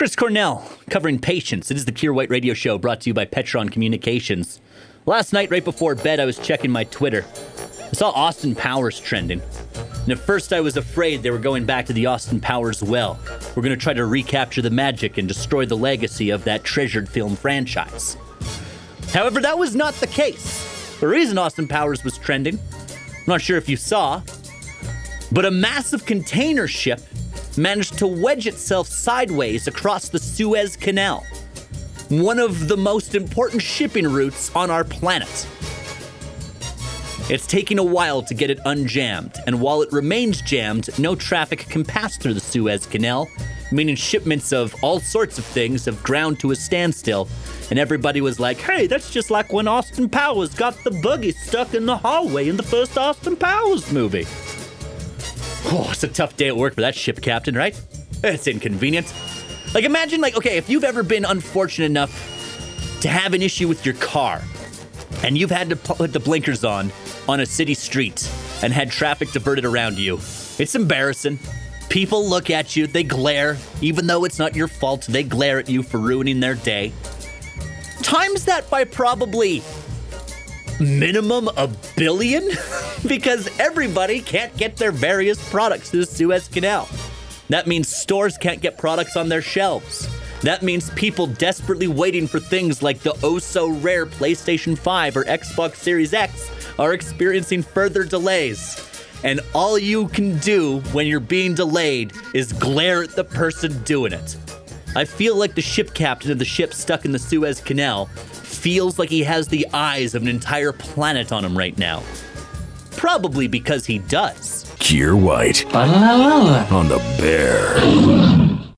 Chris Cornell covering patience. It is the Kier White Radio Show brought to you by Petron Communications. Last night, right before bed, I was checking my Twitter. I saw Austin Powers trending. And at first, I was afraid they were going back to the Austin Powers well. We're going to try to recapture the magic and destroy the legacy of that treasured film franchise. However, that was not the case. The reason Austin Powers was trending, I'm not sure if you saw, but a massive container ship managed to wedge itself sideways across the Suez Canal, one of the most important shipping routes on our planet. It's taking a while to get it unjammed, and while it remains jammed, no traffic can pass through the Suez Canal, meaning shipments of all sorts of things have ground to a standstill. And everybody was like, hey, that's just like when Austin Powers got the buggy stuck in the hallway in the first Austin Powers movie. Oh, it's a tough day at work for that ship captain, right? It's inconvenient. Like, imagine, like, okay, if you've ever been unfortunate enough to have an issue with your car and you've had to put the blinkers on on a city street and had traffic diverted around you, it's embarrassing. People look at you, they glare, even though it's not your fault, they glare at you for ruining their day. Times that by probably minimum a billion because everybody can't get their various products through the Suez Canal. That means stores can't get products on their shelves. That means people desperately waiting for things like the oh so rare PlayStation 5 or Xbox Series X are experiencing further delays. And all you can do when you're being delayed is glare at the person doing it. I feel like the ship captain of the ship stuck in the Suez Canal feels like he has the eyes of an entire planet on him right now. Probably because he does. Kier White on the Bear.